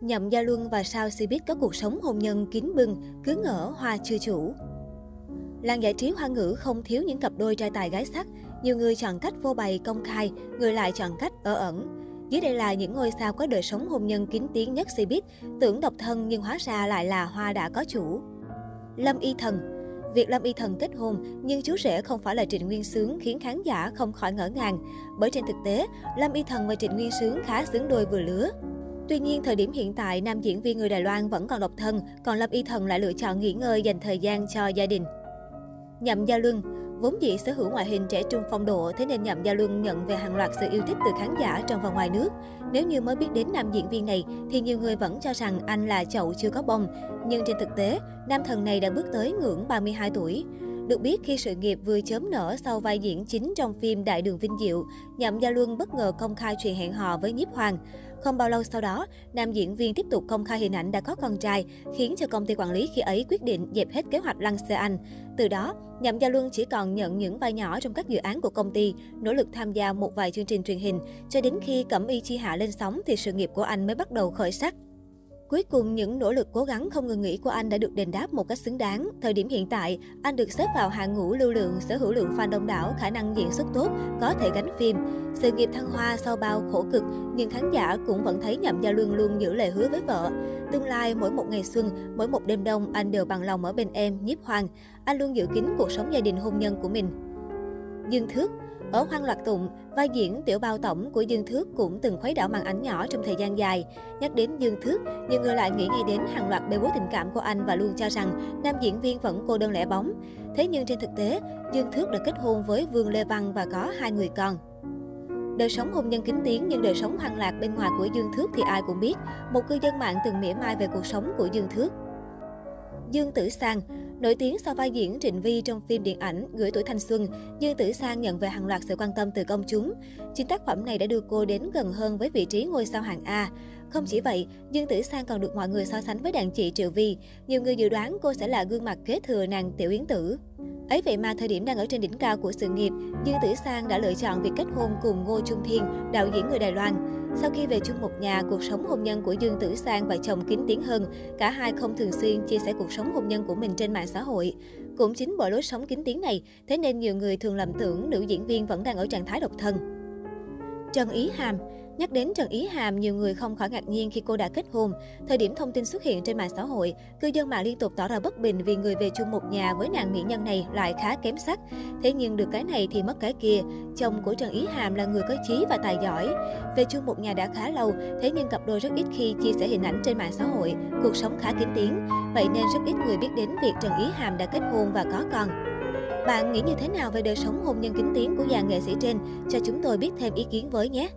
Nhậm Gia Luân và sao Si biết có cuộc sống hôn nhân kín bưng, cứ ngỡ hoa chưa chủ. Làng giải trí hoa ngữ không thiếu những cặp đôi trai tài gái sắc. Nhiều người chọn cách vô bày công khai, người lại chọn cách ở ẩn. Dưới đây là những ngôi sao có đời sống hôn nhân kín tiếng nhất si biết, tưởng độc thân nhưng hóa ra lại là hoa đã có chủ. Lâm Y Thần Việc Lâm Y Thần kết hôn nhưng chú rể không phải là Trịnh Nguyên Sướng khiến khán giả không khỏi ngỡ ngàng. Bởi trên thực tế, Lâm Y Thần và Trịnh Nguyên Sướng khá xứng đôi vừa lứa. Tuy nhiên, thời điểm hiện tại, nam diễn viên người Đài Loan vẫn còn độc thân, còn Lâm Y Thần lại lựa chọn nghỉ ngơi dành thời gian cho gia đình. Nhậm Gia Luân Vốn dĩ sở hữu ngoại hình trẻ trung phong độ, thế nên Nhậm Gia Luân nhận về hàng loạt sự yêu thích từ khán giả trong và ngoài nước. Nếu như mới biết đến nam diễn viên này, thì nhiều người vẫn cho rằng anh là chậu chưa có bông. Nhưng trên thực tế, nam thần này đã bước tới ngưỡng 32 tuổi. Được biết, khi sự nghiệp vừa chớm nở sau vai diễn chính trong phim Đại đường Vinh Diệu, Nhậm Gia Luân bất ngờ công khai chuyện hẹn hò với Nhiếp Hoàng. Không bao lâu sau đó, nam diễn viên tiếp tục công khai hình ảnh đã có con trai, khiến cho công ty quản lý khi ấy quyết định dẹp hết kế hoạch lăng xe anh. Từ đó, Nhậm Gia Luân chỉ còn nhận những vai nhỏ trong các dự án của công ty, nỗ lực tham gia một vài chương trình truyền hình, cho đến khi Cẩm Y Chi Hạ lên sóng thì sự nghiệp của anh mới bắt đầu khởi sắc. Cuối cùng, những nỗ lực cố gắng không ngừng nghỉ của anh đã được đền đáp một cách xứng đáng. Thời điểm hiện tại, anh được xếp vào hạng ngũ lưu lượng, sở hữu lượng fan đông đảo, khả năng diễn xuất tốt, có thể gánh phim. Sự nghiệp thăng hoa sau bao khổ cực, nhưng khán giả cũng vẫn thấy Nhậm Gia Luân luôn giữ lời hứa với vợ. Tương lai, mỗi một ngày xuân, mỗi một đêm đông, anh đều bằng lòng ở bên em, nhiếp hoàng. Anh luôn giữ kín cuộc sống gia đình hôn nhân của mình. Dương Thước ở Hoang Loạt Tụng, vai diễn tiểu bao tổng của Dương Thước cũng từng khuấy đảo màn ảnh nhỏ trong thời gian dài. Nhắc đến Dương Thước, nhiều người lại nghĩ ngay đến hàng loạt bê bối tình cảm của anh và luôn cho rằng nam diễn viên vẫn cô đơn lẻ bóng. Thế nhưng trên thực tế, Dương Thước đã kết hôn với Vương Lê Văn và có hai người con. Đời sống hôn nhân kín tiếng nhưng đời sống hoang lạc bên ngoài của Dương Thước thì ai cũng biết. Một cư dân mạng từng mỉa mai về cuộc sống của Dương Thước. Dương Tử Sang Nổi tiếng sau vai diễn Trịnh Vi trong phim điện ảnh Gửi tuổi thanh xuân, Dương Tử Sang nhận về hàng loạt sự quan tâm từ công chúng. Chính tác phẩm này đã đưa cô đến gần hơn với vị trí ngôi sao hạng A. Không chỉ vậy, Dương Tử Sang còn được mọi người so sánh với đàn chị Triệu Vi. Nhiều người dự đoán cô sẽ là gương mặt kế thừa nàng Tiểu Yến Tử. Ấy vậy mà thời điểm đang ở trên đỉnh cao của sự nghiệp, Dương Tử Sang đã lựa chọn việc kết hôn cùng Ngô Trung Thiên, đạo diễn người Đài Loan. Sau khi về chung một nhà, cuộc sống hôn nhân của Dương Tử Sang và chồng kín tiếng hơn. Cả hai không thường xuyên chia sẻ cuộc sống hôn nhân của mình trên mạng xã hội. Cũng chính bởi lối sống kín tiếng này, thế nên nhiều người thường lầm tưởng nữ diễn viên vẫn đang ở trạng thái độc thân. Trần Ý Hàm Nhắc đến Trần Ý Hàm, nhiều người không khỏi ngạc nhiên khi cô đã kết hôn. Thời điểm thông tin xuất hiện trên mạng xã hội, cư dân mạng liên tục tỏ ra bất bình vì người về chung một nhà với nàng mỹ nhân này lại khá kém sắc. Thế nhưng được cái này thì mất cái kia. Chồng của Trần Ý Hàm là người có chí và tài giỏi. Về chung một nhà đã khá lâu, thế nhưng cặp đôi rất ít khi chia sẻ hình ảnh trên mạng xã hội, cuộc sống khá kín tiếng. Vậy nên rất ít người biết đến việc Trần Ý Hàm đã kết hôn và có con. Bạn nghĩ như thế nào về đời sống hôn nhân kín tiếng của dàn nghệ sĩ trên? Cho chúng tôi biết thêm ý kiến với nhé!